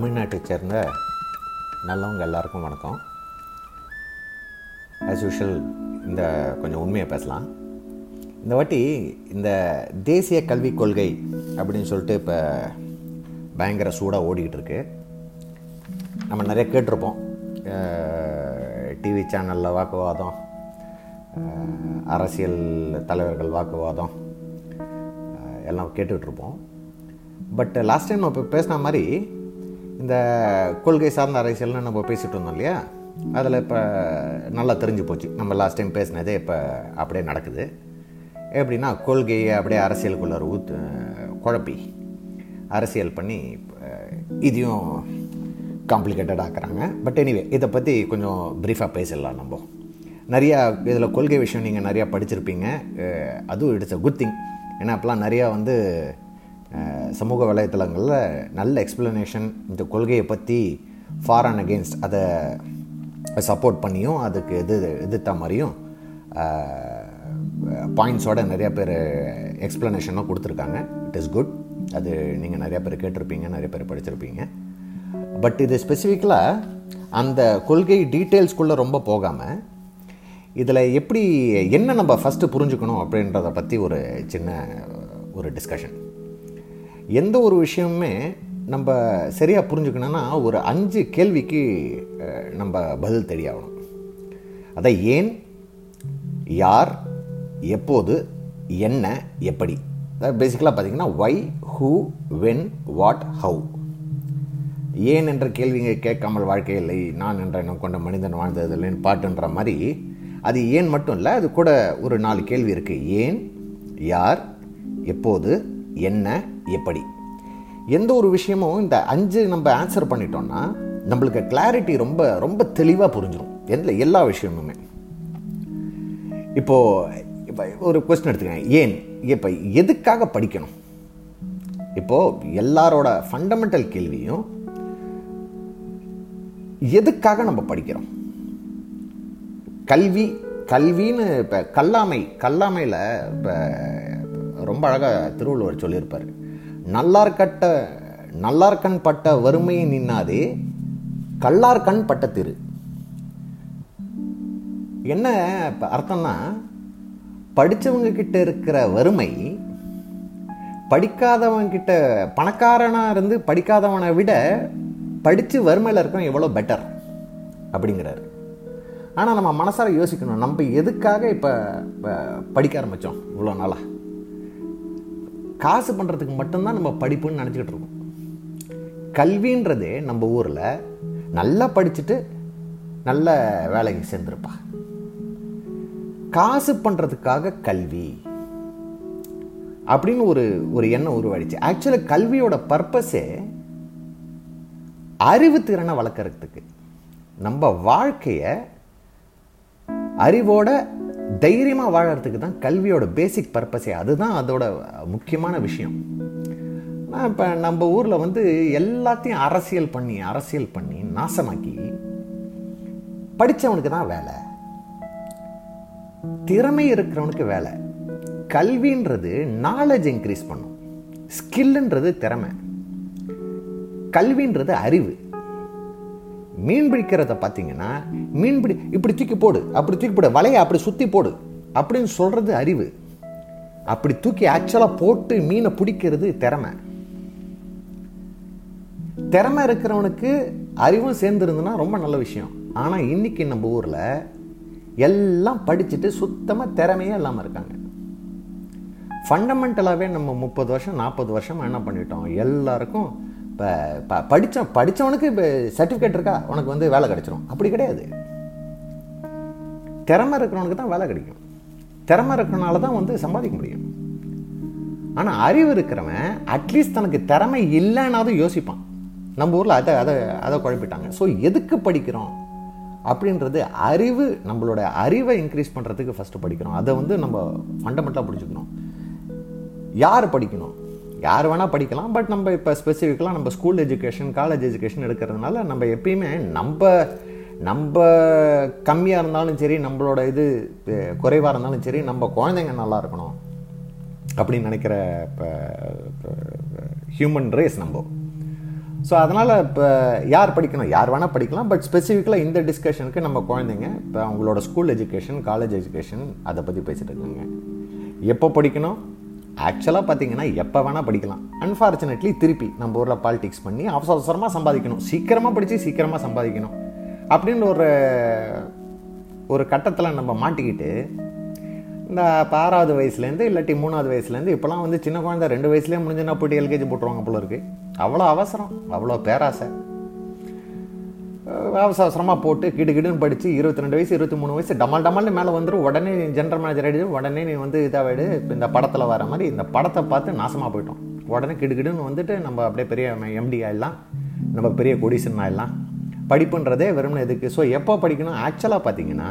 தமிழ்நாட்டை சேர்ந்த நல்லவங்க எல்லாருக்கும் வணக்கம். ஆஸ் யூஷுவல் இந்த கொஞ்சம் உண்மையை பேசலாம். இந்த வாட்டி இந்த தேசிய கல்விக் கொள்கை அப்படின்னு சொல்லிட்டு இப்போ பயங்கர சூடாக ஓடிக்கிட்டு இருக்கு. நம்ம நிறைய கேட்டிருப்போம். டிவி சேனலில் வாக்குவாதம் அரசியல் தலைவர்கள் வாக்குவாதம் எல்லாம் கேட்டுக்கிட்டு இருப்போம். பட் லாஸ்ட் டைம் இப்போ பேசின மாதிரி இந்த கொள்கை சார்ந்த அரசியல்னு நம்ம பேசிகிட்டு இருந்தோம் இல்லையா? அதில் இப்போ நல்லா தெரிஞ்சு போச்சு. நம்ம லாஸ்ட் டைம் பேசினதே இப்போ அப்படியே நடக்குது. எப்படின்னா கொள்கையை அப்படியே அரசியலுக்குள்ளே ஊத்து குழப்பி அரசியல் பண்ணி இதையும் காம்ப்ளிகேட்டட் ஆக்குறாங்க. பட் எனிவே இதை பற்றி கொஞ்சம் ப்ரீஃபாக பேசிடலாம் நம்ம. நிறையா இதில் கொள்கை விஷயம் நீங்கள் நிறையா படிச்சிருப்பீங்க. அதுவும் இட்ஸ் அ குட் திங் ஏன்னா அப்போலாம் நிறையா வந்து சமூக வலைத்தளங்களில் நல்ல எக்ஸ்ப்ளனேஷன் இந்த கொள்கையை பற்றி ஃபார் அண்ட் அகேன்ஸ்ட் அதை சப்போர்ட் பண்ணியும் அதுக்கு எது எதிர்த்த மாதிரியும் பாயிண்ட்ஸோட நிறைய பேர் எக்ஸ்ப்ளனேஷனும் கொடுத்துருக்காங்க. இட் இஸ் குட் அது நீங்கள் நிறைய பேர் கேட்டிருப்பீங்க நிறைய பேர் படிச்சிருப்பீங்க. பட் இது ஸ்பெசிஃபிக்கலாக அந்த கொள்கை டீட்டெயில்ஸ்குள்ளே ரொம்ப போகாமல் இதில் எப்படி என்ன நம்ம ஃபஸ்ட்டு புரிஞ்சுக்கணும் அப்படின்றத பற்றி ஒரு சின்ன ஒரு டிஸ்கஷன் எந்த ஒரு விஷயமுமே நம்ம சரியாக புரிஞ்சுக்கணும்னா ஒரு அஞ்சு கேள்விக்கு நம்ம பதில் தெரியாகணும் அதை ஏன் யார் எப்போது என்ன எப்படி? பேசிக்கலாக பார்த்தீங்கன்னா why who when what how ஏன் என்ற கேள்விங்க கேட்காமல் வாழ்க்கை இல்லை நான் என்ற எண்ணம் கொண்ட மனிதன் வாழ்ந்ததில்லைன்னு பாட்டுன்ற மாதிரி அது ஏன் மட்டும் இல்லை அது கூட ஒரு நாலு கேள்வி இருக்குது ஏன் யார் எப்போது என்ன எப்படி? எந்த ஒரு விஷயமும் இந்த அஞ்சு நம்ம ஆன்சர் பண்ணிட்டோம்னா நம்மளுக்கு கிளாரிட்டி ரொம்ப ரொம்ப தெளிவாக புரிஞ்சிடும் எந்த எல்லா விஷயமுமே. இப்போ இப்போ ஒரு கொஸ்டின் எடுத்துக்கேன் ஏன்? இப்போ எதுக்காக படிக்கணும்? இப்போது எல்லாரோட ஃபண்டமெண்டல் கேள்வியும் எதுக்காக நம்ம படிக்கிறோம்? கல்வி கல்வின்னு இப்போ கல்லாமை கல்லாமையில் இப்போ ரொம்ப அழகாக திருவள்ளுவர் சொல்லியிருப்பார். நல்லார்கட்ட நல்லார்கண் பட்ட வறுமையை நின்னாதே கல்லார்கண் பட்ட திரு. என்ன இப்போ அர்த்தம்னா படித்தவங்க கிட்ட இருக்கிற வறுமை படிக்காதவன் கிட்ட பணக்காரனாக இருந்து படிக்காதவனை விட படித்து வறுமையில் இருக்கவன் எவ்வளோ பெட்டர் அப்படிங்கிறாரு. ஆனால் நம்ம மனசார யோசிக்கணும் நம்ம எதுக்காக இப்போ படிக்க ஆரம்பித்தோம் இவ்வளோ நாளாக காசு பண்ணுறதுக்கு மட்டும்தான் நம்ம படிப்புன்னு நினச்சிக்கிட்டு இருக்கோம். கல்வின்றதே நம்ம ஊரில் நல்லா படிச்சுட்டு நல்ல வேலைக்கு சேர்ந்துருப்பா. காசு பண்ணுறதுக்காக கல்வி அப்படின்னு ஒரு ஒரு எண்ணம் உருவாயிடுச்சு. ஆக்சுவலாக கல்வியோட பர்பஸே அறிவு திறனை வளர்க்கறதுக்கு. நம்ம வாழ்க்கையை அறிவோட தைரியமாக வாழறதுக்கு தான் கல்வியோட பேசிக் பர்பஸே அதுதான் அதோட முக்கியமான விஷயம். இப்போ நம்ம ஊரில் வந்து எல்லாத்தையும் அரசியல் பண்ணி அரசியல் பண்ணி நாசமாக்கி படித்தவனுக்கு தான் வேலை. திறமை இருக்கிறவனுக்கு வேலை. கல்வின்றது நாலேஜ் இன்க்ரீஸ் பண்ணும். ஸ்கில்ன்றது திறமை. கல்வின்றது அறிவு. மீன் பிடிக்கிறத பார்த்தீங்கன்னா மீன் பிடி இப்படி தூக்கி போடு அப்படி தூக்கி போடு வலையை அப்படி சுற்றி போடு அப்படின்னு சொல்கிறது அறிவு. அப்படி தூக்கி ஆக்சுவலாக போட்டு மீனை பிடிக்கிறது திறமை. திறமை இருக்கிறவனுக்கு அறிவும் சேர்ந்துருந்துன்னா ரொம்ப நல்ல விஷயம். ஆனால் இன்னைக்கு நம்ம ஊரில் எல்லாம் படிச்சுட்டு சுத்தமாக திறமையே இல்லாமல் இருக்காங்க. ஃபண்டமெண்டலாகவே நம்ம முப்பது வருஷம் நாற்பது வருஷம் என்ன பண்ணிட்டோம்? எல்லாருக்கும் இப்போ ப படித்த படித்தவனுக்கு இப்போ சர்டிஃபிகேட் இருக்கா? உனக்கு வந்து வேலை கிடைச்சிரும். அப்படி கிடையாது. திறமை இருக்கிறவனுக்கு தான் வேலை கிடைக்கும். திறமை இருக்கிறனால தான் வந்து சம்பாதிக்க முடியும். ஆனால் அறிவு இருக்கிறவன் அட்லீஸ்ட் தனக்கு திறமை இல்லைன்னாவது யோசிப்பான். நம்ம ஊரில் அதை அதை அதை குழப்பிட்டாங்க. ஸோ எதுக்கு படிக்கிறோம்? அப்படின்றது அறிவு நம்மளோட அறிவை இன்க்ரீஸ் பண்ணுறதுக்கு ஃபஸ்ட்டு படிக்கிறோம். அதை வந்து நம்ம ஃபண்டமெண்டலாக பிடிச்சிக்கணும் யார் படிக்கணும்? யார் வேணால் படிக்கலாம் பட் நம்ம இப்போ ஸ்பெசிஃபிக்கலாக நம்ம ஸ்கூல் எஜுகேஷன் காலேஜ் எஜுகேஷன் எடுக்கிறதுனால நம்ம எப்பயுமே நம்ம நம்ம கம்மியாக இருந்தாலும் சரி நம்மளோட இது குறைவாக இருந்தாலும் சரி நம்ம குழந்தைங்க நல்லா இருக்கணும் அப்படின்னு நினைக்கிற இப்போ ஹியூமன் ரேஸ் நம்ம. ஸோ அதனால் இப்போ யார் படிக்கணும் யார் வேணால் படிக்கலாம் பட் ஸ்பெசிஃபிக்கலாக இந்த டிஸ்கஷனுக்கு நம்ம குழந்தைங்க இப்போ அவங்களோட ஸ்கூல் எஜுகேஷன் காலேஜ் எஜுகேஷன் அதை பற்றி பேசிகிட்டு இருக்காங்க. எப்போ படிக்கணும்? ஆக்சுவலாக பார்த்தீங்கன்னா எப்போ வேணால் படிக்கலாம். அன்ஃபார்ச்சுனேட்லி திருப்பி நம்ம ஊரில் பாலிடிக்ஸ் பண்ணி அவசர அவசரமாக சம்பாதிக்கணும். சீக்கிரமாக படித்து சீக்கிரமாக சம்பாதிக்கணும். அப்படின்னு ஒரு ஒரு கட்டத்தில் நம்ம மாட்டிக்கிட்டு இந்த ஆறாவது வயசுலேருந்து இல்லாட்டி மூணாவது வயசுலேருந்து இப்போலாம் வந்து சின்ன குழந்தை ரெண்டு வயசுலேயே முடிஞ்சுன்னா போய்ட்டு எல்கேஜி போட்டுருவாங்க போல இருக்குது அவ்வளோ அவசரம் அவ்வளோ பேராசை. அவசரமாக போட்டு கிடு கிடுன்னு படித்து இருபத்தி ரெண்டு வயசு இருபத்தி மூணு வயசு டமால் டமால்னு மேலே வந்துடும் உடனே ஜென்ரல் மேனேஜர் ஆகிடு உடனே நீ வந்து இதாகிடு இப்போ இந்த படத்தில் வர மாதிரி இந்த படத்தை பார்த்து நாசமாக போயிட்டோம். உடனே கிடு கிடுன்னு வந்துட்டு நம்ம அப்படியே பெரிய எம்டி ஆயிடலாம். நம்ம பெரிய கொடிசன் ஆயிடலாம். படிப்புன்றதே வெறும்னு எதுக்கு ஸோ எப்போ படிக்கணும்? ஆக்சுவலாக பார்த்தீங்கன்னா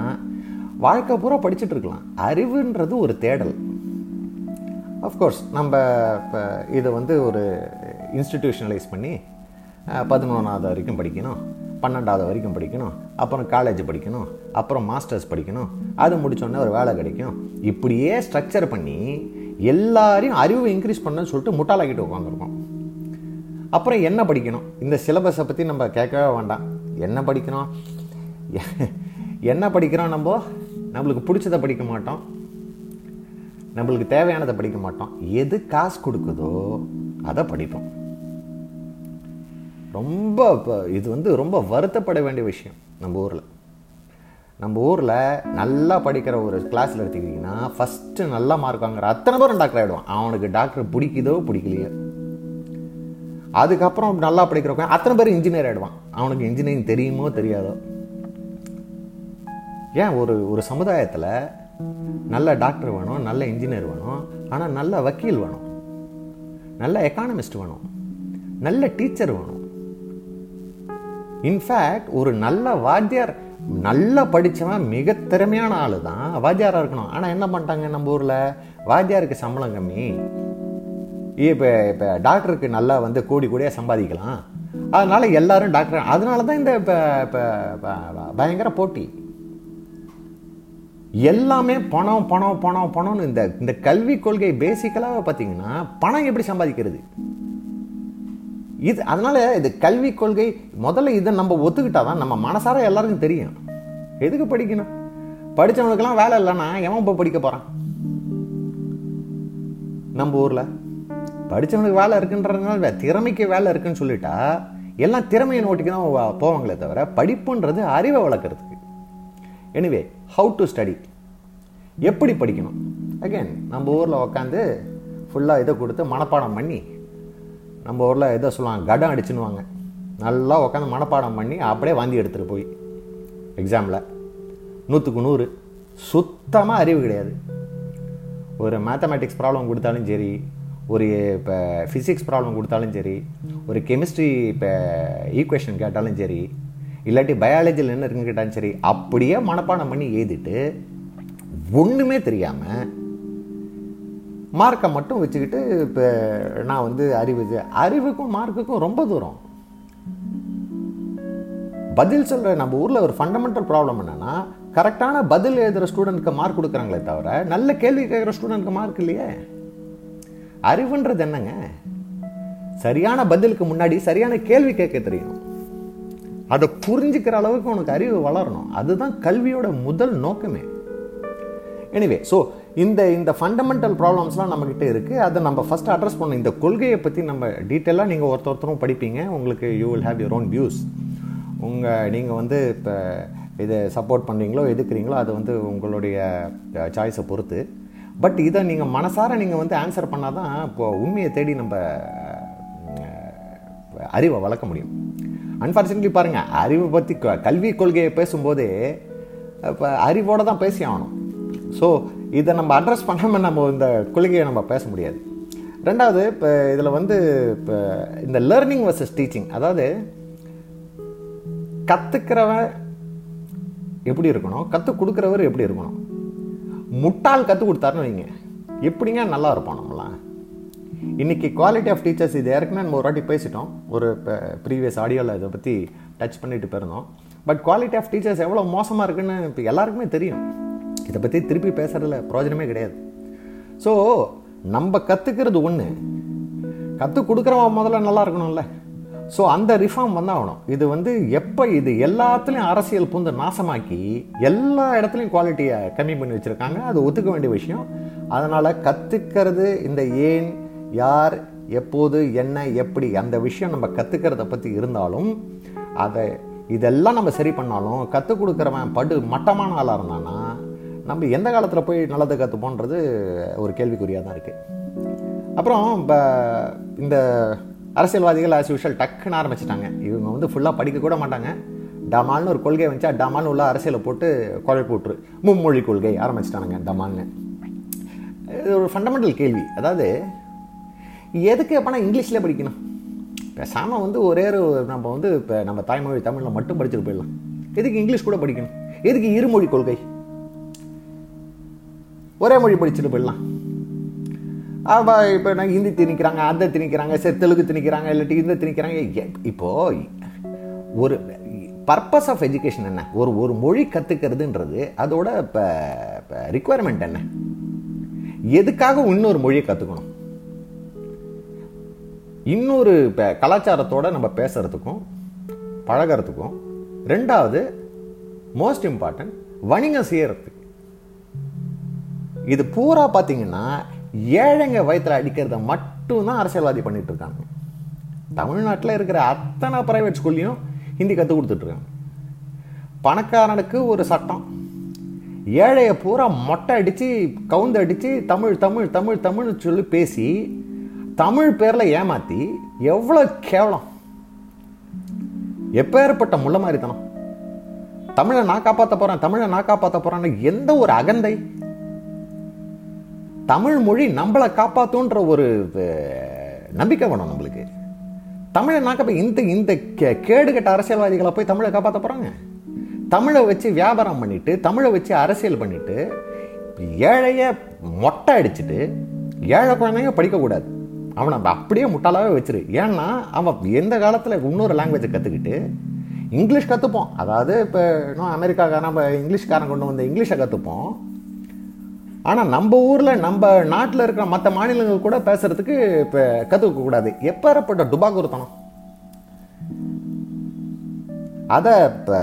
வாழ்க்கை பூரா படிச்சுட்டு இருக்கலாம். அறிவுன்றது ஒரு தேடல். அஃப்கோர்ஸ் நம்ம இப்போ இதை வந்து ஒரு இன்ஸ்டிடியூஷனலைஸ் பண்ணி பதினொன்றாவது வரைக்கும் படிக்கணும். பன்னெண்டாவது வரைக்கும் படிக்கணும் அப்புறம் காலேஜ் படிக்கணும் அப்புறம் மாஸ்டர்ஸ் படிக்கணும் அது முடித்தோடனே ஒரு வேலை கிடைக்கும். இப்படியே ஸ்ட்ரக்சர் பண்ணி எல்லாரையும் அறிவு இன்க்ரீஸ் பண்ணணும்னு சொல்லிட்டு முட்டாளாக்கிட்டு உட்காந்துருக்கோம் அப்புறம் என்ன படிக்கணும்? இந்த சிலபஸை பற்றி நம்ம கேட்கவே வேண்டாம். என்ன படிக்கணும் என்ன படிக்கிறோம் நம்ம? நம்மளுக்கு பிடிச்சதை படிக்க மாட்டோம். நம்மளுக்கு தேவையானதை படிக்க மாட்டோம். எது காசு கொடுக்குதோ அதை படிப்போம். ரொம்ப இப்போ இது வந்து ரொம்ப வருத்தப்பட வேண்டிய விஷயம் நம்ம ஊரில். நம்ம ஊரில் நல்லா படிக்கிற ஒரு கிளாஸில் எடுத்துக்கிட்டிங்கன்னா ஃபஸ்ட்டு நல்லா மார்க் வாங்குற அத்தனை பேரும் டாக்டர் ஆகிடுவான் அவனுக்கு டாக்டர் பிடிக்குதோ பிடிக்கலையோ. அதுக்கப்புறம் நல்லா படிக்கிறவங்க அத்தனை பேர் இன்ஜினியர் ஆகிடுவான் அவனுக்கு இன்ஜினியரிங் தெரியுமோ தெரியாதோ. ஏன் ஒரு ஒரு சமுதாயத்தில் நல்ல டாக்டர் வேணும் நல்ல இன்ஜினியர் வேணும் ஆனால் நல்ல வக்கீல் வேணும் நல்ல எக்கானமிஸ்ட் வேணும் நல்ல டீச்சர் வேணும். இன்ஃபேக்ட் ஒரு நல்ல வாத்தியார் நல்லா படித்தவன் மிக திறமையான ஆள் தான் வாத்தியாராக இருக்கணும். ஆனால் என்ன பண்ணிட்டாங்க நம்ம ஊரில்? வாத்தியாருக்கு சம்பளம் கம்மி. இப்போ இப்போ டாக்டருக்கு நல்லா வந்து கோடி கோடியாக சம்பாதிக்கலாம். அதனால் எல்லாரும் டாக்டர் அதனால தான் இந்த இப்போ இப்போ பயங்கர போட்டி. எல்லாமே பணம் பணம் பணம் பணம்னு இந்த இந்த கல்விக் கொள்கை பேசிக்கலாக பார்த்தீங்கன்னா பணம் எப்படி சம்பாதிக்கிறது? இது அதனால் இது கல்விக் கொள்கை முதல்ல இதை நம்ம ஒத்துக்கிட்டாதான் நம்ம மனசார எல்லாருக்கும் தெரியும். எதுக்கு படிக்கணும்? படித்தவனுக்கெல்லாம் வேலை இல்லைன்னா எவன் இப்போ படிக்க போகிறான் நம்ம ஊரில். படிச்சவனுக்கு வேலை இருக்குன்றதுனால திறமைக்கு வேலை இருக்குன்னு சொல்லிட்டா எல்லாம் திறமையை நோட்டிக்கு தான் போவாங்களே தவிர படிப்புன்றது அறிவை வளர்க்குறதுக்கு. எனிவே ஹவு டு ஸ்டடி எப்படி படிக்கணும்? அகைன் நம்ம ஊரில் உட்காந்து ஃபுல்லாக இதை கொடுத்து மனப்பாடம் பண்ணி நம்ம ஊரில் இதை சொல்லுவாங்க கடம் அடிச்சுன்னுவாங்க. நல்லா உட்காந்து மனப்பாடம் பண்ணி அப்படியே வாந்தி எடுத்துகிட்டு போய். எக்ஸாமில் நூற்றுக்கு நூறு. சுத்தமாக அறிவு கிடையாது. ஒரு மேத்தமேட்டிக்ஸ் ப்ராப்ளம் கொடுத்தாலும் சரி ஒரு இப்போ ஃபிசிக்ஸ் ப்ராப்ளம் கொடுத்தாலும் சரி ஒரு கெமிஸ்ட்ரி இப்போ ஈக்குவேஷன் கேட்டாலும் சரி இல்லாட்டி பயாலஜியில் என்ன இருக்குன்னு கேட்டாலும் சரி அப்படியே மனப்பாடம் பண்ணி எழுதிட்டு ஒன்றுமே தெரியாமல் மார்க்கை மட்டும் வச்சுக்கிட்டு இப்போ நான் வந்து அறிவு அறிவுக்கும் மார்க்குக்கும் ரொம்ப தூரம். பதில் சொல்கிற நம்ம ஊரில் ஒரு ஃபண்டமெண்டல் ப்ராப்ளம் என்னன்னா கரெக்டான பதில் எழுதுகிற ஸ்டூடெண்ட்க்கு மார்க் கொடுக்குறாங்களே தவிர நல்ல கேள்வி கேட்குற ஸ்டூடெண்ட்க்கு மார்க் இல்லையே. அறிவுன்றது என்னங்க? சரியான பதிலுக்கு முன்னாடி சரியான கேள்வி கேட்க தெரியும். அதை புரிஞ்சுக்கிற அளவுக்கு உனக்கு அறிவு வளரணும். அதுதான் கல்வியோட முதல் நோக்கமே. எனிவே ஸோ இந்த இந்த ஃபண்டமெண்டல் ப்ராப்ளம்ஸ்லாம் நம்மக்கிட்ட இருக்குது அதை நம்ம ஃபஸ்ட்டு அட்ரஸ் பண்ணணும். இந்த கொள்கையை பற்றி நம்ம டீட்டெயிலாக நீங்கள் ஒருத்தர் ஒருத்தரும் படிப்பீங்க. உங்களுக்கு you will have your own views உங்கள் நீங்கள் வந்து இப்போ இதை சப்போர்ட் பண்ணுறீங்களோ எதுக்குறீங்களோ அது வந்து உங்களுடைய சாய்ஸை பொறுத்து. பட் இதை நீங்கள் மனசார நீங்கள் வந்து ஆன்சர் பண்ணால் தான் இப்போ உண்மையை தேடி நம்ம அறிவை வளர்க்க முடியும். அன்ஃபார்ச்சுனேட்லி பாருங்கள் அறிவை பற்றி கல்வி கொள்கையை பேசும்போதே இப்போ அறிவோட தான் பேசி ஆகணும். ஸோ இதை நம்ம அட்ரஸ் பண்ணாமல் நம்ம இந்த கொள்கையை நம்ம பேச முடியாது. ரெண்டாவது இப்போ இதில் வந்து இப்போ இந்த லேர்னிங் வர்சஸ் டீச்சிங் அதாவது கற்றுக்கிறவன் எப்படி இருக்கணும்? கற்றுக் கொடுக்குறவர் எப்படி இருக்கணும்? முட்டாள் கற்றுக் கொடுத்தாருன்னு வைங்க. எப்படிங்க நல்லா இருப்போம் நம்மளாம் இன்றைக்கி குவாலிட்டி ஆஃப் டீச்சர்ஸ் இது ஏற்கனவே நம்ம ஒரு வாட்டி பேசிட்டோம். ஒரு ப்ரீவியஸ் ஆடியோவில் இதை பற்றி டச் பண்ணிட்டு போயிருந்தோம். பட் குவாலிட்டி ஆஃப் டீச்சர்ஸ் எவ்வளோ மோசமாக இருக்குன்னு இப்போ எல்லாருக்குமே தெரியும். இதை பற்றி திருப்பி பேசுறதுல பிரயோஜனமே கிடையாது. ஸோ நம்ம கற்றுக்கிறது ஒன்று கற்றுக் கொடுக்குறவன் முதல்ல நல்லா இருக்கணும்ல. ஸோ அந்த ரிஃபார்ம் வந்தாகணும். இது வந்து எப்போ இது எல்லாத்துலேயும் அரசியல் பூந்து நாசமாக்கி எல்லா இடத்துலையும் குவாலிட்டியை கம்மி பண்ணி வச்சுருக்காங்க. அது ஒத்துக்க வேண்டிய விஷயம். அதனால் கற்றுக்கிறது இந்த ஏன் யார் எப்போது என்ன எப்படி அந்த விஷயம் நம்ம கற்றுக்கிறத பற்றி இருந்தாலும் அதை இதெல்லாம் நம்ம சரி பண்ணாலும் கற்றுக் கொடுக்குறவன் படு மட்டமான ஆளாக இருந்தானா நம்ம எந்த காலத்தில் போய் நல்லதை கற்றுப்போன்றது ஒரு கேள்விக்குறியாக தான் இருக்குது அப்புறம் இப்போ இந்த அரசியல்வாதிகள் ஆஸ் யூஷுவல் டக்குன்னு ஆரம்பிச்சிட்டாங்க. இவங்க வந்து ஃபுல்லாக படிக்க கூட மாட்டாங்க. டமால்னு ஒரு கொள்கை வந்துச்சா டமால்னு உள்ள அரசியலை போட்டு குழப்பி விட்ரு மும்மொழி கொள்கை ஆரம்பிச்சிட்டானுங்க டமால்னு. இது ஒரு ஃபண்டமெண்டல் கேள்வி. அதாவது எதுக்கு அப்போனா இங்கிலீஷில் படிக்கணும்? பேசாமல் வந்து ஒரே ஒரு நம்ம வந்து இப்போ நம்ம தாய்மொழி தமிழில் மட்டும் படிச்சுட்டு போயிடலாம். எதுக்கு இங்கிலீஷ் கூட படிக்கணும்? எதுக்கு இருமொழி கொள்கை? ஒரே மொழி படிச்சுட்டு போயிடலாம். அப்போ இப்போ நான் ஹிந்தி திணிக்கிறாங்க அதை திணிக்கிறாங்க சரி தெலுங்கு திணிக்கிறாங்க இல்லாட்டி இந்த திணிக்கிறாங்க. இப்போது ஒரு பர்பஸ் ஆஃப் எஜுகேஷன் என்ன? ஒரு ஒரு மொழி கற்றுக்கிறதுன்றது அதோட இப்போ இப்போ ரிக்குவயர்மெண்ட் என்ன? எதுக்காக இன்னொரு மொழியை கற்றுக்கணும் இன்னொரு இப்போ கலாச்சாரத்தோட நம்ம பேசுகிறதுக்கும் பழகிறதுக்கும் ரெண்டாவது மோஸ்ட் இம்பார்ட்டன்ட் வணிகம் செய்கிறதுக்கு இது பூரா பார்த்தீங்கன்னா ஏழைங்க வயித்துல அடிக்கிறத மட்டும்தான் அரசியல்வாதி பண்ணிட்டு இருக்காங்க. தமிழ்நாட்டில் இருக்கிற அத்தனை பிரைவேட் ஸ்கூல்லையும் ஹிந்தி கற்றுக் கொடுத்துட்ருக்காங்க பணக்காரனுக்கு ஒரு சட்டம். ஏழையை பூரா மொட்டை அடித்து கவுந்து அடித்து தமிழ் தமிழ் தமிழ் தமிழ்னு சொல்லி பேசி தமிழ் பேரில் ஏமாற்றி எவ்வளோ கேவலம். எப்பேற்பட்ட முள்ள மாதிரித்தனம் தமிழை நான் காப்பாற்ற போகிறேன் தமிழை நான் காப்பாற்ற போகிறேன்னு எந்த ஒரு அகந்தை தமிழ் மொழி நம்மளை காப்பாற்றுன்ற ஒரு நம்பிக்கை வேணும் நம்மளுக்கு. தமிழை நான் இந்த இந்த கே- கேடுகெட்ட அரசியல்வாதிகளை போய் தமிழை காப்பாற்ற போகிறாங்க தமிழை வச்சு வியாபாரம் பண்ணிவிட்டு தமிழை வச்சு அரசியல் பண்ணிவிட்டு ஏழையை மொட்டை அடிச்சுட்டு ஏழை குழந்தைங்க படிக்கக்கூடாது. அவனை அப்படியே முட்டாளாகவே வச்சிரு. ஏன்னா அவன் எந்த காலத்தில் இன்னொரு லாங்குவேஜை கற்றுக்கிட்டு இங்கிலீஷ் கற்றுப்போம் அதாவது இப்போ இன்னும் அமெரிக்காக்காரன் நம்ம இங்கிலீஷ்காரன் கொண்டு வந்த இங்கிலீஷை கற்றுப்போம் ஆனால் நம்ம ஊரில் நம்ம நாட்டில் இருக்கிற மற்ற மாநிலங்கள் கூட பேசுகிறதுக்கு இப்போ கற்றுக்கக்கூடாது எப்பேறப்பட்ட டுபாகுருத்தனம் அதை இப்போ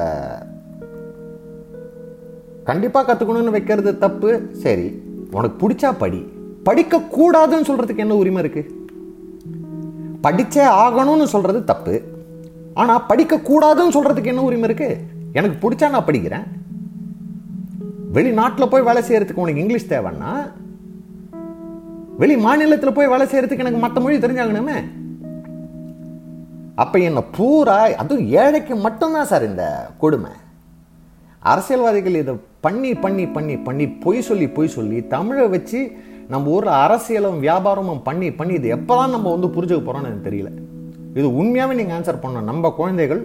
கண்டிப்பாக கற்றுக்கணும்னு வைக்கிறது தப்பு. சரி உனக்கு பிடிச்சா படி. படிக்கக்கூடாதுன்னு சொல்கிறதுக்கு என்ன உரிமை இருக்குது படித்தே ஆகணும்னு சொல்கிறது தப்பு. ஆனால் படிக்கக்கூடாதுன்னு சொல்கிறதுக்கு என்ன உரிமை இருக்குது எனக்கு பிடிச்சா நான் படிக்கிறேன். வெளிநாட்டில் போய் வேலை செய்கிறதுக்கு உனக்கு இங்கிலீஷ் தேவைன்னா வெளி மாநிலத்தில் போய் வேலை செய்கிறதுக்கு எனக்கு மற்ற மொழி தெரிஞ்சாகணுமே. அப்போ என்ன பூரா அதுவும் ஏழைக்கு மட்டும்தான் சார் இந்த கொடுமை. அரசியல்வாதிகள் இதை பண்ணி பண்ணி பண்ணி பண்ணி பொய் சொல்லி பொய் சொல்லி தமிழை வச்சு நம்ம ஊரில் அரசியலும் வியாபாரமும் பண்ணி பண்ணி இது எப்போ தான் நம்ம வந்து புரிஞ்சுக்க போகிறோன்னு எனக்கு தெரியல. இது உண்மையாகவே நீங்கள் ஆன்சர் பண்ணணும். நம்ம குழந்தைகள்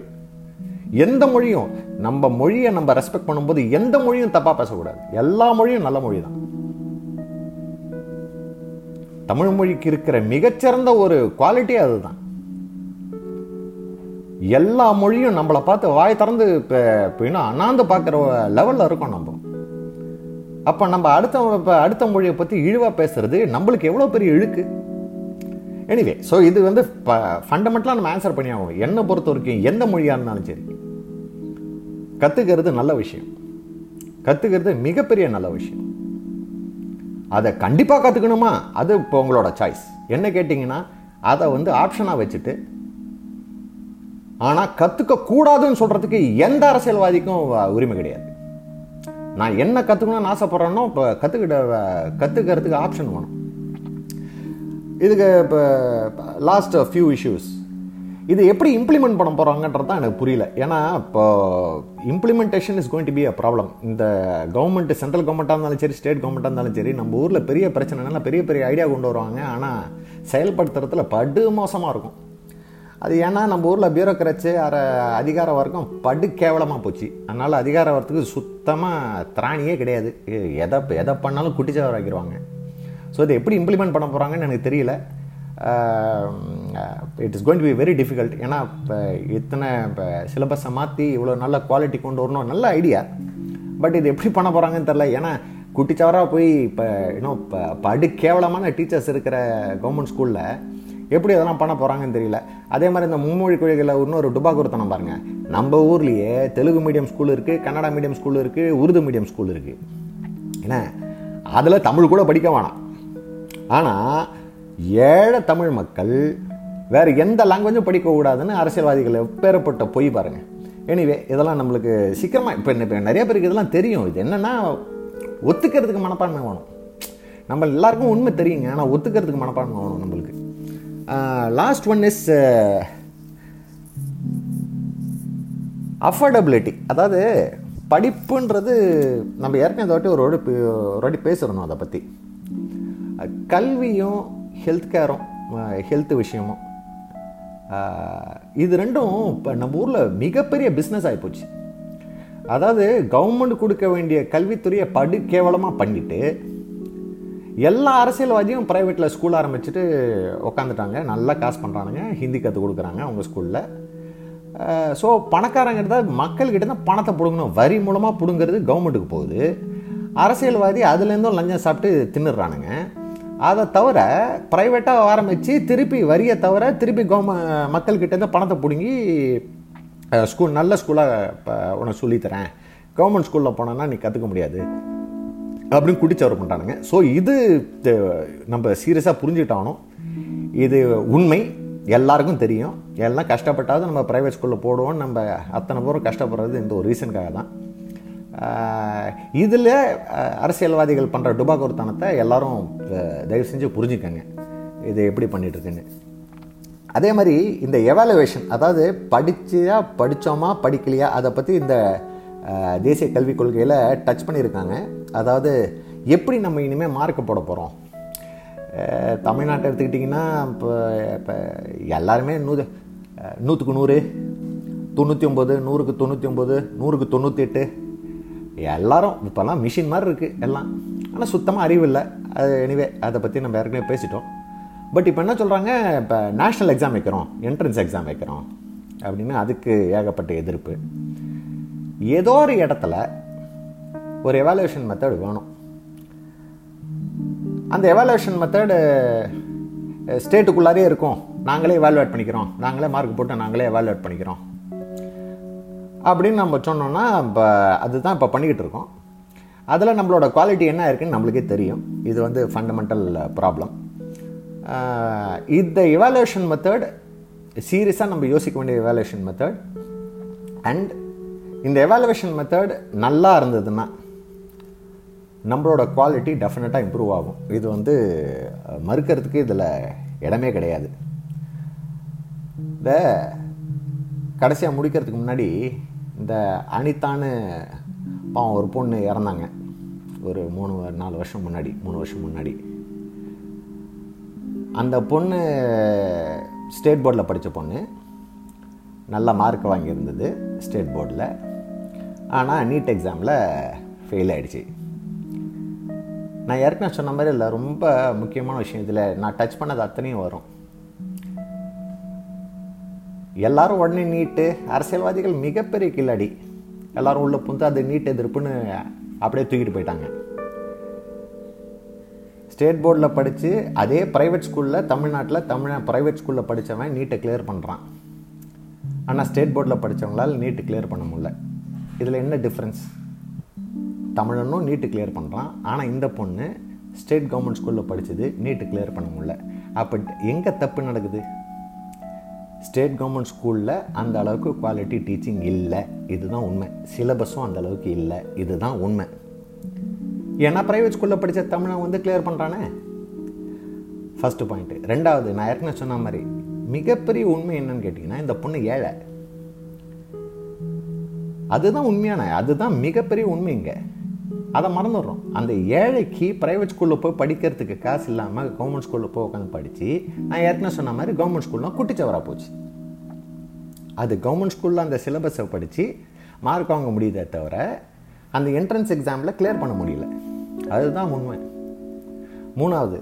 எந்த மொழியும் நம்ம மொழியை நம்ம ரெஸ்பெக்ட் பண்ணும்போது எந்த மொழியும் தப்பாக பேசக்கூடாது. எல்லா மொழியும் நல்ல மொழி தான் தமிழ் மொழிக்கு இருக்கிற மிகச்சிறந்த ஒரு குவாலிட்டியே அதுதான். எல்லா மொழியும் நம்மளை பார்த்து வாய் திறந்து இப்போ இப்போ அண்ணாந்து பார்க்குற லெவலில் இருக்கோம் நம்ம. அப்போ நம்ம அடுத்த அடுத்த மொழியை பற்றி இழிவாக பேசுறது நம்மளுக்கு எவ்வளோ பெரிய இழுக்கு? எனிவே ஸோ இது வந்து ஃபண்டமெண்டலாக நம்ம ஆன்சர் பண்ணி ஆகும் என்னை பொறுத்த வரைக்கும் எந்த மொழியாக இருந்தாலும் சரி கற்றுக்கிறது நல்ல விஷயம். கற்றுக்கிறது மிகப்பெரிய நல்ல விஷயம். அதை கண்டிப்பாக கற்றுக்கணுமா அது இப்போ உங்களோட சாய்ஸ் என்ன கேட்டிங்கன்னா அதை வந்து ஆப்ஷனாக வச்சுட்டு ஆனால் கற்றுக்கக்கூடாதுன்னு சொல்கிறதுக்கு எந்த அரசியல்வாதிக்கும் வ- உரிமை கிடையாது. நான் என்ன கற்றுக்கணும்னு ஆசைப்பட்றேனோ இப்போ கற்றுக்கிட்ட கற்றுக்கிறதுக்கு ஆப்ஷன் வேணும். இதுக்கு இப்போ லாஸ்ட் ஃபியூ இஷ்யூஸ் இது எப்படி இம்ப்ளிமெண்ட் பண்ண போகிறாங்கன்றது தான் எனக்கு புரியல. ஏன்னா இப்போ implementation is going to be a problem இந்த கவர்மெண்ட் சென்ட்ரல் கவர்மெண்ட்டாக இருந்தாலும் சரி ஸ்டேட் கவர்மெண்ட்டாக இருந்தாலும் சரி நம்ம ஊரில் பெரிய பிரச்சனைனால பெரிய பெரிய ஐடியா கொண்டு வருவாங்க. ஆனால் செயல்படுத்துறதுல படு மோசமாக இருக்கும். அது ஏன்னா நம்ம ஊரில் பியூரோக்ராட்ஸு அற அதிகார வர்க்கம் படு கேவலமாக போச்சு. அதனால் அதிகார வர்க்கத்துக்கு சுத்தமாக திராணியே கிடையாது. எதை எதை பண்ணாலும் குட்டிச்சவர் ஆக்கிடுவாங்க ஸோ இதை எப்படி இம்ப்ளிமெண்ட் பண்ண போகிறாங்கன்னு எனக்கு தெரியல. It is going to be very difficult ஏன்னா இப்போ இத்தனை இப்போ சிலபஸை மாற்றி இவ்வளோ நல்ல குவாலிட்டி கொண்டு வரணும் நல்ல ஐடியா பட் இது எப்படி பண்ண போகிறாங்கன்னு தெரில ஏன்னா குட்டிச்சவராக போய் இப்போ இன்னும் இப்போ படு கேவலமான டீச்சர்ஸ் இருக்கிற கவர்மெண்ட் ஸ்கூலில் எப்படி அதெல்லாம் பண்ண போகிறாங்கன்னு தெரியல. அதே மாதிரி இந்த மும்மொழி கொள்கையில் இன்னொரு டுபாகுருத்தனம் பாருங்கள் நம்ம ஊர்லேயே தெலுங்கு மீடியம் ஸ்கூல் இருக்குது கன்னடா மீடியம் ஸ்கூல் இருக்குது உருது மீடியம் ஸ்கூல் இருக்குது என்ன? அதில் தமிழ் கூட படிக்க வேணாம். ஆனால் ஏழை தமிழ் மக்கள் வேறு எந்த லாங்குவேஜும் படிக்கக்கூடாதுன்னு அரசியல்வாதிகள் எப்பேறப்பட்ட பொய் பாருங்க. எனிவே இதெல்லாம் நம்மளுக்கு சீக்கிரமாக இப்போ இப்போ நிறைய பேருக்கு இதெல்லாம் தெரியும். இது என்னென்னா ஒத்துக்கிறதுக்கு மனப்பான்மை வேணும். நம்ம எல்லாருக்கும் உண்மை தெரியுங்க ஆனால் ஒத்துக்கிறதுக்கு மனப்பான்மை வேணும் நம்மளுக்கு. லாஸ்ட் ஒன் இஸ் அஃபோர்டபிலிட்டி அதாவது படிப்புன்றது நம்ம ஏற்கனவே இந்த வாட்டி ஒரு ஒரு வாட்டி பேசியிருந்தோம் அதை பற்றி கல்வியும் ஹெல்த் கேரும் ஹெல்த் விஷயமும். இது ரெண்டும் இப்போ நம்ம ஊரில் மிகப்பெரிய பிஸ்னஸ் ஆகிப்போச்சு அதாவது கவர்மெண்ட் கொடுக்க வேண்டிய கல்வித்துறையை படு கேவலமாக பண்ணிட்டு எல்லா அரசியல்வாதியும் ப்ரைவேட்டில் ஸ்கூல் ஆரம்பிச்சுட்டு உக்காந்துட்டாங்க. நல்லா காசு பண்ணுறானுங்க ஹிந்தி கற்றுக் கொடுக்குறாங்க அவங்க ஸ்கூலில் ஸோ பணக்காரங்கிறத மக்கள்கிட்ட தான் பணத்தை பிடுங்கணும். வரி மூலமாக பிடுங்கிறது கவர்மெண்ட்டுக்கு போகுது. அரசியல்வாதி அதுலேருந்தும் லஞ்சம் சாப்பிட்டு தின்னுடுறானுங்க. அதை தவிர ப்ரைவேட்டாக ஆரம்பித்து திருப்பி வரியை தவிர திருப்பி கவர்ம மக்கள்கிட்டேருந்து பணத்தை பிடுங்கி ஸ்கூல் நல்ல ஸ்கூலாக இப்போ உனக்கு சொல்லித்தரேன். கவர்மெண்ட் ஸ்கூலில் போனோன்னா நீ கற்றுக்க முடியாது. அப்படின்னு குடிச்சவர் பண்ணுறானுங்க ஸோ இது நம்ம சீரியஸாக புரிஞ்சுக்கிட்டாலும் இது உண்மை. எல்லாருக்கும் தெரியும். எல்லாம் கஷ்டப்பட்டாவது நம்ம ப்ரைவேட் ஸ்கூலில் போடுவோம் நம்ம அத்தனை பேரும் கஷ்டப்படுறது இந்த ஒரு ரீசனுக்காக தான் இதில் அரசியல்வாதிகள் பண்ணுற டுபாகோர்த்தனத்தை எல்லாரும் தயவு செஞ்சு புரிஞ்சுக்கங்க. இது எப்படி பண்ணிட்டுருக்குன்னு. அதே மாதிரி இந்த எவாலுவேஷன் அதாவது படிச்சியா படித்தோமா படிக்கலையா அதை பற்றி இந்த தேசிய கல்விக் கொள்கையில் டச் பண்ணியிருக்காங்க. அதாவது எப்படி நம்ம இனிமேல் மார்க் போட போகிறோம் தமிழ்நாட்டை எடுத்துக்கிட்டிங்கன்னா இப்போ இப்போ எல்லாருமே நூறு நூற்றுக்கு நூறு தொண்ணூற்றி ஒம்பது நூறுக்கு தொண்ணூற்றி ஒம்பது நூறுக்கு தொண்ணூற்றி எட்டு எல்லாரும் இப்போல்லாம் மிஷின் மாதிரி இருக்குது எல்லாம். ஆனால் சுத்தமாக அறிவு இல்லை. அது எனிவே அதை பற்றி நம்ம ஏற்கனவே பேசிட்டோம். பட் இப்போ என்ன சொல்கிறாங்க இப்போ நேஷ்னல் எக்ஸாம் வைக்கிறோம். என்ட்ரன்ஸ் எக்ஸாம் வைக்கிறோம். அப்படின்னு அதுக்கு ஏகப்பட்ட எதிர்ப்பு. ஏதோ ஒரு இடத்துல ஒரு எவாலுவேஷன் மெத்தட் வேணும். அந்த எவாலுவேஷன் மெத்தடு ஸ்டேட்டுக்குள்ளாரே இருக்கும். நாங்களே எவாலுவேட் பண்ணிக்கிறோம். நாங்களே மார்க் போட்டு நாங்களே எவாலுவேட் பண்ணிக்கிறோம். அப்படின்னு நம்ம சொன்னோம்னா இப்போ அதுதான் இப்போ பண்ணிக்கிட்டு இருக்கோம். அதில் நம்மளோட குவாலிட்டி என்ன இருக்குன்னு நம்மளுக்கே தெரியும். இது வந்து ஃபண்டமெண்டல் ப்ராப்ளம் இந்த இவாலுவேஷன் மெத்தட் சீரியஸாக நம்ம யோசிக்க வேண்டிய இவாலுவேஷன் மெத்தட் அண்ட் இந்த எவாலுவேஷன் மெத்தட் நல்லா இருந்ததுன்னா நம்மளோட குவாலிட்டி டெஃபினட்டாக இம்ப்ரூவ் ஆகும். இது வந்து மறுக்கிறதுக்கு இதில் இடமே கிடையாது. இந்த கடைசியாக முடிக்கிறதுக்கு முன்னாடி இந்த அனிதான்னு பாவம் ஒரு பொண்ணு இறந்தாங்க. ஒரு மூணு நாலு வருஷம் முன்னாடி மூணு வருஷம் முன்னாடி. அந்த பொண்ணு ஸ்டேட் போர்டில் படித்த பொண்ணு. நல்ல மார்க் வாங்கியிருந்தது ஸ்டேட் போர்டில். ஆனால் நீட் எக்ஸாமில் ஃபெயில் ஆகிடுச்சு நான் ஏற்கனவே சொன்ன மாதிரி இல்லை ரொம்ப முக்கியமான விஷயம் இதில். நான் டச் பண்ணது அத்தனையும் வரும். எல்லாரும் உடனே நீட்டு. அரசியல்வாதிகள் மிகப்பெரிய கில்லாடி. எல்லாரும் உள்ள புந்து அது நீட் எதிர்ப்புன்னு அப்படியே தூக்கிட்டு போயிட்டாங்க. ஸ்டேட் போர்டில் படித்து அதே ப்ரைவேட் ஸ்கூலில் தமிழ்நாட்டில் தமிழ் ப்ரைவேட் ஸ்கூலில் படித்தவன் நீட்டை கிளியர் பண்ணுறான் ஆனால் ஸ்டேட் போர்டில் படித்தவங்களால் நீட்டு கிளியர் பண்ண முடியல. இதில் என்ன டிஃப்ரென்ஸ் தமிழனும் நீட்டு கிளியர் பண்ணுறான் ஆனால் இந்த பொண்ணு ஸ்டேட் கவர்மெண்ட் ஸ்கூலில் படித்தது நீட்டு கிளியர் பண்ண முடியல. அப்போ எங்கே தப்பு நடக்குது? ஸ்டேட் கவர்மெண்ட் ஸ்கூலில் அந்த அளவுக்கு குவாலிட்டி டீச்சிங் இல்லை. இதுதான் உண்மை. சிலபஸும் அந்த அளவுக்கு இல்லை. இதுதான் உண்மை. ஏன்னா ப்ரைவேட் ஸ்கூலில் படித்த தமிழன் வந்து கிளியர் பண்ணுறானே ஃபஸ்ட்டு பாயிண்ட்டு ரெண்டாவது நான் ஏற்கனவே சொன்ன மாதிரி மிகப்பெரிய உண்மை என்னன்னு கேட்டிங்கன்னா இந்த பொண்ணு ஏழை. அதுதான் உண்மையான அதுதான் மிகப்பெரிய உண்மை இங்கே. அதை மறந்துடுறோம். அந்த ஏழைக்கு ப்ரைவேட் ஸ்கூலில் போய் படிக்கிறதுக்கு காசு இல்லாமல் கவர்மெண்ட் ஸ்கூலில் போய் உட்காந்து படித்து நான் ஏற்கனவே சொன்ன மாதிரி கவர்மெண்ட் ஸ்கூல்லாம் குட்டிச்சவராக போச்சு. அது கவர்மெண்ட் ஸ்கூலில் அந்த சிலபஸை படித்து மார்க் வாங்க முடியுதே தவிர அந்த என்ட்ரன்ஸ் எக்ஸாமில் கிளியர் பண்ண முடியல. அதுதான் உண்மை. மூணாவது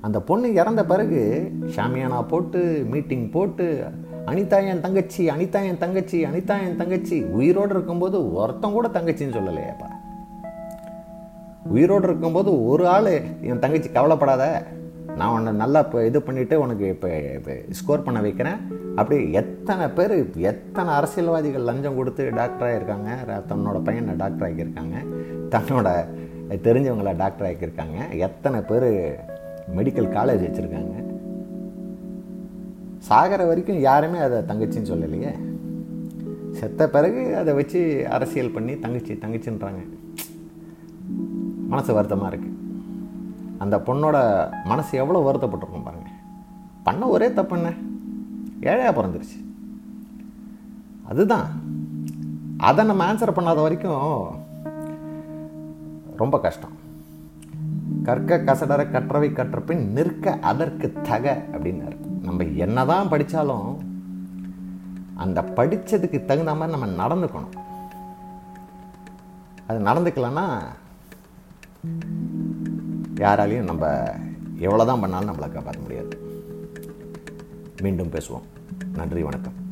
அந்த பொண்ணு இறந்த பிறகு ஷாமியானா போட்டு மீட்டிங் போட்டு அனிதா என் தங்கச்சி அனிதா என் தங்கச்சி அனிதா என் தங்கச்சி உயிரோடு இருக்கும்போது ஒருத்தம் கூட தங்கச்சின்னு சொல்லலையேப்பா. உயிரோடு இருக்கும்போது ஒரு ஆள் என் தங்கச்சி கவலைப்படாத நான் உன்னை நல்லா இப்போ இது பண்ணிவிட்டு உனக்கு இப்போ இப்போ ஸ்கோர் பண்ண வைக்கிறேன். அப்படி எத்தனை பேர் எத்தனை அரசியல்வாதிகள் லஞ்சம் கொடுத்து டாக்டராக இருக்காங்க ர- தன்னோட பையனை டாக்டர் ஆக்கியிருக்காங்க தன்னோட தெரிஞ்சவங்கள டாக்டர் ஆக்கியிருக்காங்க எத்தனை பேர் மெடிக்கல் காலேஜ் வச்சுருக்காங்க. சாகிற வரைக்கும் யாருமே அதை தங்கச்சின்னு சொல்லலையே. செத்த பிறகு அதை வச்சு அரசியல் பண்ணி தங்கச்சி தங்கச்சின்றாங்க. மனசு வருத்தமாக இருக்குது அந்த பொண்ணோட மனசு எவ்வளோ வருத்தப்பட்டிருக்கும் பாருங்கள் பண்ண ஒரே தப்பு என்ன? ஏழையாக பிறந்துருச்சு. அதுதான். அதை நம்ம ஆன்சர் பண்ணாத வரைக்கும் ரொம்ப கஷ்டம். கற்க கசடர கற்றவை கற்றபின் நிற்க அதற்கு தக அப்படின்னாரு. நம்ம என்னதான் படித்தாலும் அந்த படித்ததுக்கு தகுந்த மாதிரி நம்ம நடந்துக்கணும். அது நடந்துக்கலன்னா யாராலையும் நம்ம எவ்வளோ தான் பண்ணாலும் நம்மளை காப்பாற்ற முடியாது. மீண்டும் பேசுவோம். நன்றி வணக்கம்.